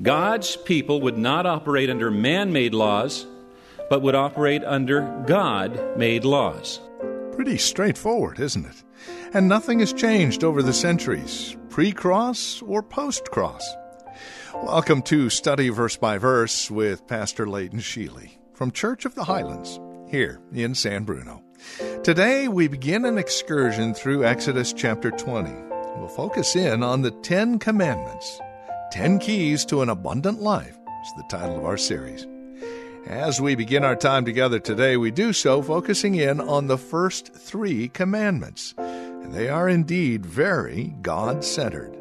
God's people would not operate under man made laws, but would operate under God made laws. Pretty straightforward, isn't it? And nothing has changed over the centuries, pre cross or post cross. Welcome to Study Verse by Verse with Pastor Leighton Sheely from Church of the Highlands here in San Bruno. Today we begin an excursion through Exodus chapter 20. We'll focus in on the Ten Commandments 10 Keys to an Abundant Life is the title of our series. As we begin our time together today, we do so focusing in on the first three commandments. And they are indeed very God centered.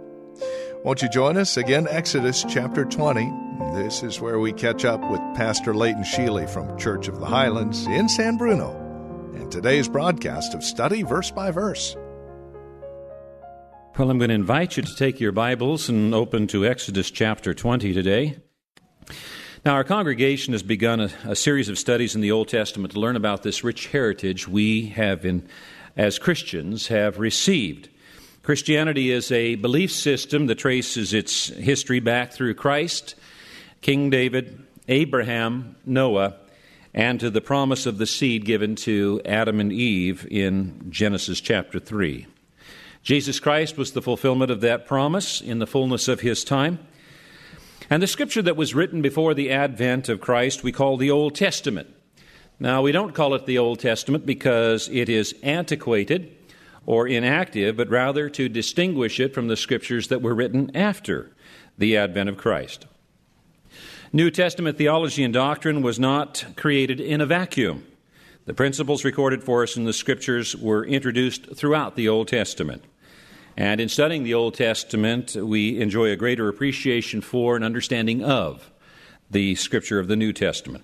Won't you join us again, Exodus chapter 20? This is where we catch up with Pastor Leighton Sheely from Church of the Highlands in San Bruno and today's broadcast of Study Verse by Verse. Well, I'm going to invite you to take your Bibles and open to Exodus chapter 20 today. Now, our congregation has begun a, a, series of studies in the Old Testament to learn about this rich heritage we have, in, as Christians, have received. Christianity is a belief system that traces its history back through Christ, King David, Abraham, Noah, and to the promise of the seed given to Adam and Eve in Genesis chapter 3. Jesus Christ was the fulfillment of that promise in the fullness of his time. And the scripture that was written before the advent of Christ we call the Old Testament. Now, we don't call it the Old Testament because it is antiquated or inactive, but rather to distinguish it from the scriptures that were written after the advent of Christ. New Testament theology and doctrine was not created in a vacuum. The principles recorded for us in the scriptures were introduced throughout the Old Testament. And in studying the Old Testament, we enjoy a greater appreciation for and understanding of the scripture of the New Testament.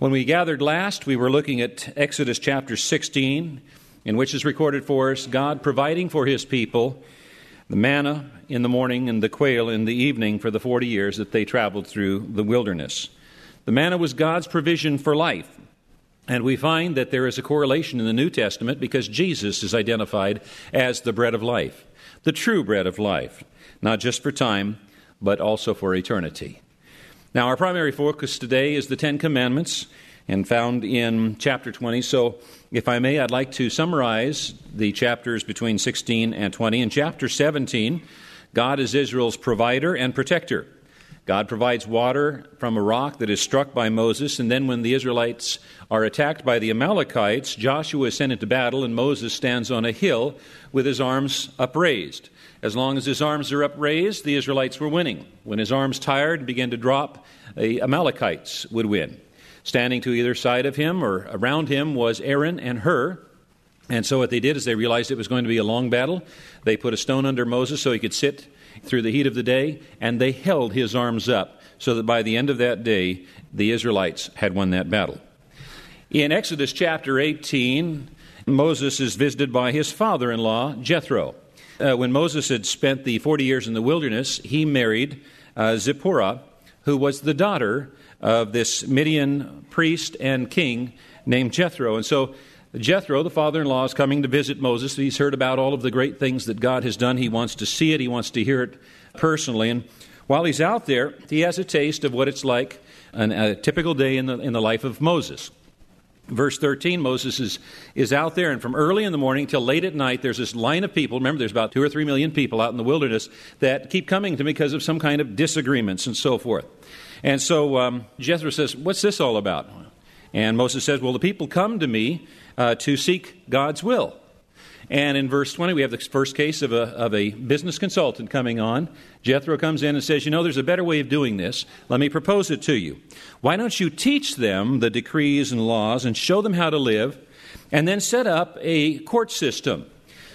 When we gathered last, we were looking at Exodus chapter 16, in which is recorded for us God providing for his people the manna in the morning and the quail in the evening for the 40 years that they traveled through the wilderness. The manna was God's provision for life. And we find that there is a correlation in the New Testament because Jesus is identified as the bread of life, the true bread of life, not just for time, but also for eternity. Now, our primary focus today is the Ten Commandments and found in chapter 20. So, if I may, I'd like to summarize the chapters between 16 and 20. In chapter 17, God is Israel's provider and protector. God provides water from a rock that is struck by Moses, and then when the Israelites are attacked by the Amalekites, Joshua is sent into battle, and Moses stands on a hill with his arms upraised. As long as his arms are upraised, the Israelites were winning. When his arms tired and began to drop, the Amalekites would win. Standing to either side of him or around him was Aaron and Hur. And so what they did is they realized it was going to be a long battle. They put a stone under Moses so he could sit through the heat of the day, and they held his arms up so that by the end of that day, the Israelites had won that battle. In Exodus chapter 18, Moses is visited by his father in law, Jethro. Uh, when Moses had spent the 40 years in the wilderness, he married uh, Zipporah, who was the daughter of this Midian priest and king named Jethro. And so Jethro, the father in law, is coming to visit Moses. He's heard about all of the great things that God has done. He wants to see it, he wants to hear it personally. And while he's out there, he has a taste of what it's like an, a typical day in the, in the life of Moses. Verse 13, Moses is, is out there, and from early in the morning till late at night, there's this line of people. Remember, there's about two or three million people out in the wilderness that keep coming to me because of some kind of disagreements and so forth. And so um, Jethro says, What's this all about? And Moses says, Well, the people come to me uh, to seek God's will. And in verse 20, we have the first case of a, of a business consultant coming on. Jethro comes in and says, You know, there's a better way of doing this. Let me propose it to you. Why don't you teach them the decrees and laws and show them how to live, and then set up a court system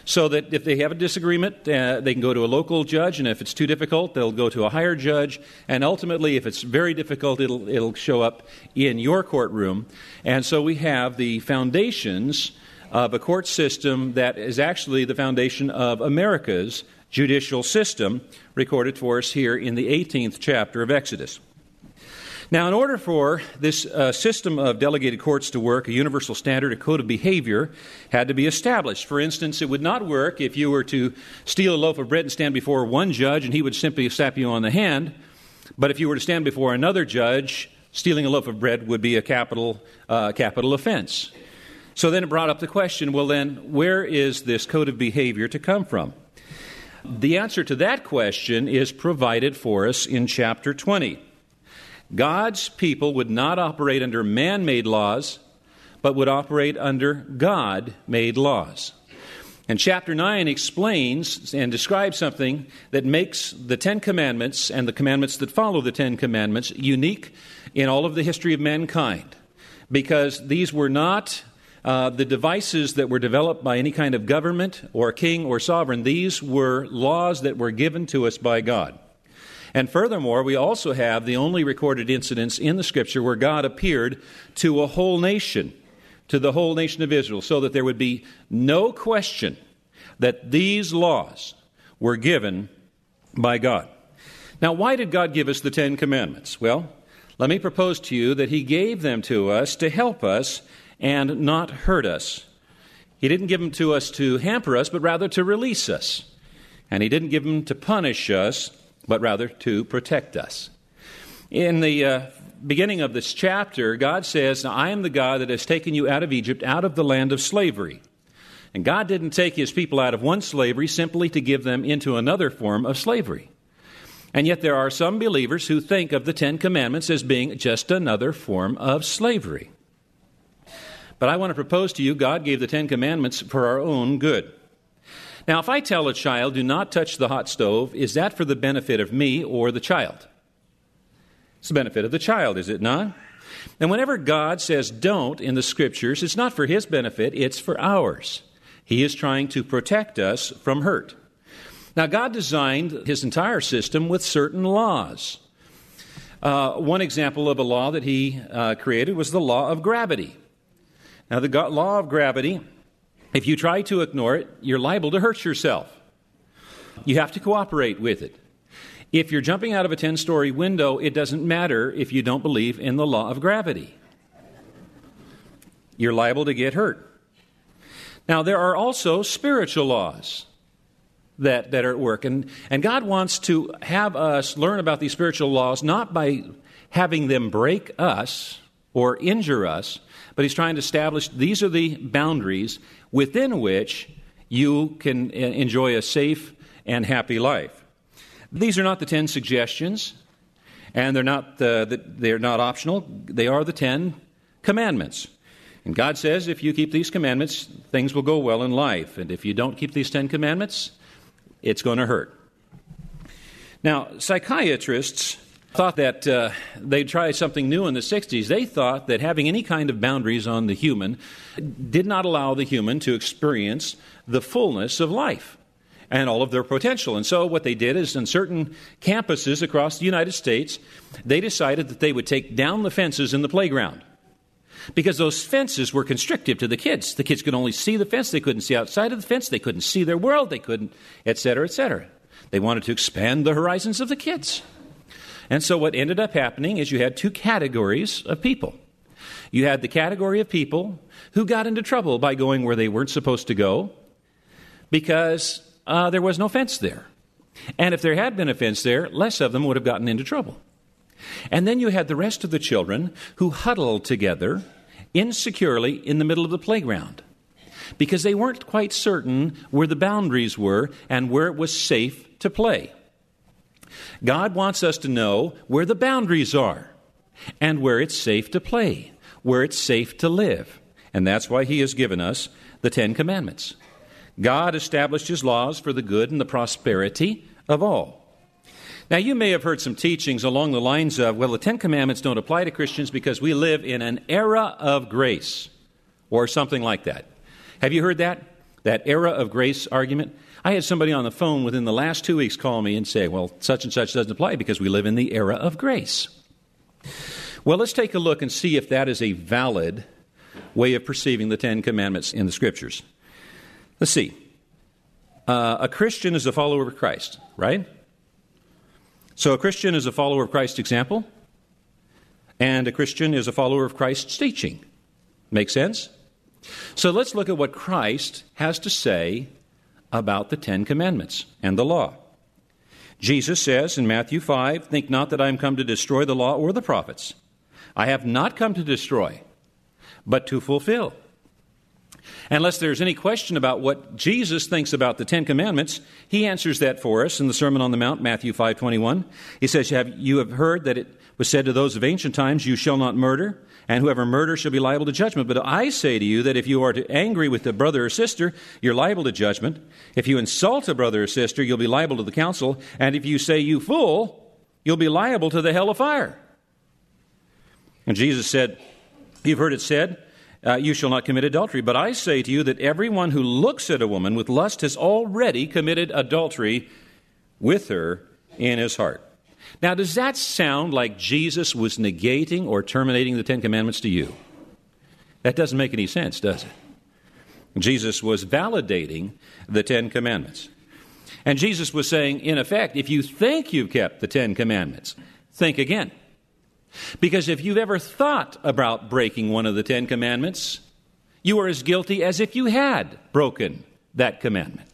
so that if they have a disagreement, uh, they can go to a local judge, and if it's too difficult, they'll go to a higher judge, and ultimately, if it's very difficult, it'll, it'll show up in your courtroom. And so we have the foundations of a court system that is actually the foundation of America's judicial system, recorded for us here in the 18th chapter of Exodus. Now, in order for this uh, system of delegated courts to work, a universal standard, a code of behavior had to be established. For instance, it would not work if you were to steal a loaf of bread and stand before one judge and he would simply slap you on the hand. But if you were to stand before another judge, stealing a loaf of bread would be a capital, uh, capital offense. So then it brought up the question well, then, where is this code of behavior to come from? The answer to that question is provided for us in chapter 20. God's people would not operate under man made laws, but would operate under God made laws. And chapter 9 explains and describes something that makes the Ten Commandments and the commandments that follow the Ten Commandments unique in all of the history of mankind. Because these were not uh, the devices that were developed by any kind of government or king or sovereign, these were laws that were given to us by God. And furthermore, we also have the only recorded incidents in the scripture where God appeared to a whole nation, to the whole nation of Israel, so that there would be no question that these laws were given by God. Now, why did God give us the Ten Commandments? Well, let me propose to you that He gave them to us to help us and not hurt us. He didn't give them to us to hamper us, but rather to release us. And He didn't give them to punish us, but rather to protect us. In the uh, beginning of this chapter, God says, Now I am the God that has taken you out of Egypt, out of the land of slavery. And God didn't take his people out of one slavery simply to give them into another form of slavery. And yet, there are some believers who think of the Ten Commandments as being just another form of slavery. But I want to propose to you God gave the Ten Commandments for our own good. Now, if I tell a child, do not touch the hot stove, is that for the benefit of me or the child? It's the benefit of the child, is it not? And whenever God says don't in the scriptures, it's not for his benefit, it's for ours. He is trying to protect us from hurt. Now, God designed his entire system with certain laws. Uh, one example of a law that he uh, created was the law of gravity. Now, the law of gravity if you try to ignore it, you're liable to hurt yourself. You have to cooperate with it. If you're jumping out of a 10 story window, it doesn't matter if you don't believe in the law of gravity. You're liable to get hurt. Now, there are also spiritual laws that, that are at work. And, and God wants to have us learn about these spiritual laws not by having them break us or injure us, but He's trying to establish these are the boundaries within which you can enjoy a safe and happy life. These are not the 10 suggestions, and they're not, uh, they're not optional. They are the 10 commandments. And God says if you keep these commandments, things will go well in life. And if you don't keep these 10 commandments, it's going to hurt. Now, psychiatrists thought that uh, they'd try something new in the 60s. They thought that having any kind of boundaries on the human did not allow the human to experience the fullness of life and all of their potential. And so, what they did is, in certain campuses across the United States, they decided that they would take down the fences in the playground. Because those fences were constrictive to the kids. The kids could only see the fence, they couldn't see outside of the fence, they couldn't see their world, they couldn't, et cetera, et cetera. They wanted to expand the horizons of the kids. And so what ended up happening is you had two categories of people. You had the category of people who got into trouble by going where they weren't supposed to go because uh, there was no fence there. And if there had been a fence there, less of them would have gotten into trouble. And then you had the rest of the children who huddled together insecurely in the middle of the playground because they weren't quite certain where the boundaries were and where it was safe to play. God wants us to know where the boundaries are and where it's safe to play, where it's safe to live. And that's why He has given us the Ten Commandments. God established His laws for the good and the prosperity of all. Now, you may have heard some teachings along the lines of, well, the Ten Commandments don't apply to Christians because we live in an era of grace, or something like that. Have you heard that? that era of grace argument. I had somebody on the phone within the last two weeks call me and say, well, such and such doesn't apply because we live in the era of grace. Well, let's take a look and see if that is a valid way of perceiving the Ten Commandments in the Scriptures. Let's see. Uh, a Christian is a follower of Christ, right? So a Christian is a follower of Christ's example, and a Christian is a follower of Christ's teaching. Make sense? So let's look at what Christ has to say about the Ten Commandments and the law. Jesus says in Matthew 5 Think not that I am come to destroy the law or the prophets. I have not come to destroy, but to fulfill. Unless there's any question about what Jesus thinks about the Ten Commandments, he answers that for us in the Sermon on the Mount, Matthew 5.21. He says, You have heard that it was said to those of ancient times, You shall not murder, and whoever murders shall be liable to judgment. But I say to you that if you are angry with a brother or sister, you're liable to judgment. If you insult a brother or sister, you'll be liable to the council. And if you say, You fool, you'll be liable to the hell of fire. And Jesus said, You've heard it said, uh, You shall not commit adultery. But I say to you that everyone who looks at a woman with lust has already committed adultery with her in his heart. Now, does that sound like Jesus was negating or terminating the Ten Commandments to you? That doesn't make any sense, does it? Jesus was validating the Ten Commandments. And Jesus was saying, in effect, if you think you've kept the Ten Commandments, think again. Because if you've ever thought about breaking one of the Ten Commandments, you are as guilty as if you had broken that commandment.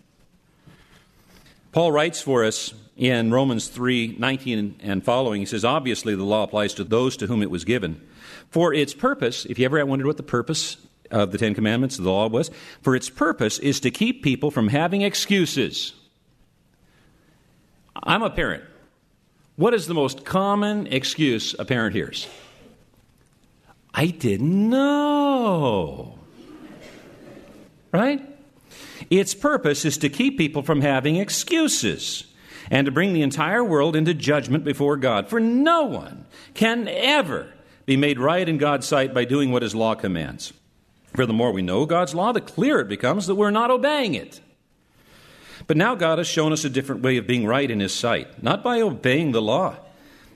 Paul writes for us in Romans 3 19 and following, he says, Obviously, the law applies to those to whom it was given. For its purpose, if you ever wondered what the purpose of the Ten Commandments, of the law was, for its purpose is to keep people from having excuses. I'm a parent. What is the most common excuse a parent hears? I didn't know. Right? Its purpose is to keep people from having excuses and to bring the entire world into judgment before God. For no one can ever be made right in God's sight by doing what His law commands. For the more we know God's law, the clearer it becomes that we're not obeying it. But now God has shown us a different way of being right in His sight, not by obeying the law,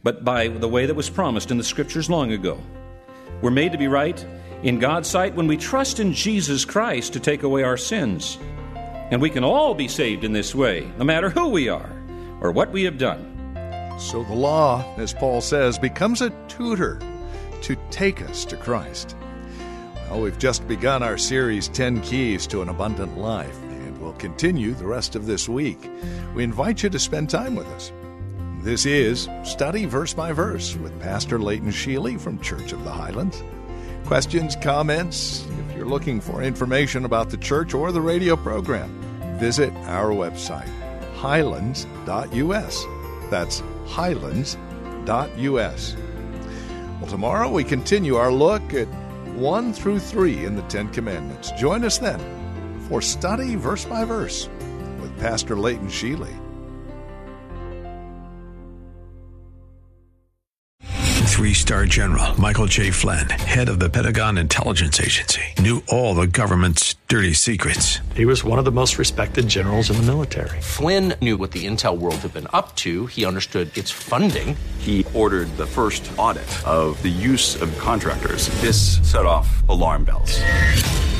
but by the way that was promised in the Scriptures long ago. We're made to be right in God's sight when we trust in Jesus Christ to take away our sins. And we can all be saved in this way, no matter who we are or what we have done. So the law, as Paul says, becomes a tutor to take us to Christ. Well, we've just begun our series 10 Keys to an Abundant Life, we'll continue the rest of this week. We invite you to spend time with us. This is Study Verse by Verse with Pastor Leighton Sheely from Church of the Highlands. Questions, comments, if you're looking for information about the church or the radio program, visit our website highlands.us. That's highlands.us. Well, tomorrow we continue our look at 1 through 3 in the Ten Commandments. Join us then for study verse by verse with Pastor Leighton Sheely. Three star general Michael J. Flynn, head of the Pentagon Intelligence Agency, knew all the government's dirty secrets. He was one of the most respected generals in the military. Flynn knew what the intel world had been up to, he understood its funding. He ordered the first audit of the use of contractors. This set off alarm bells.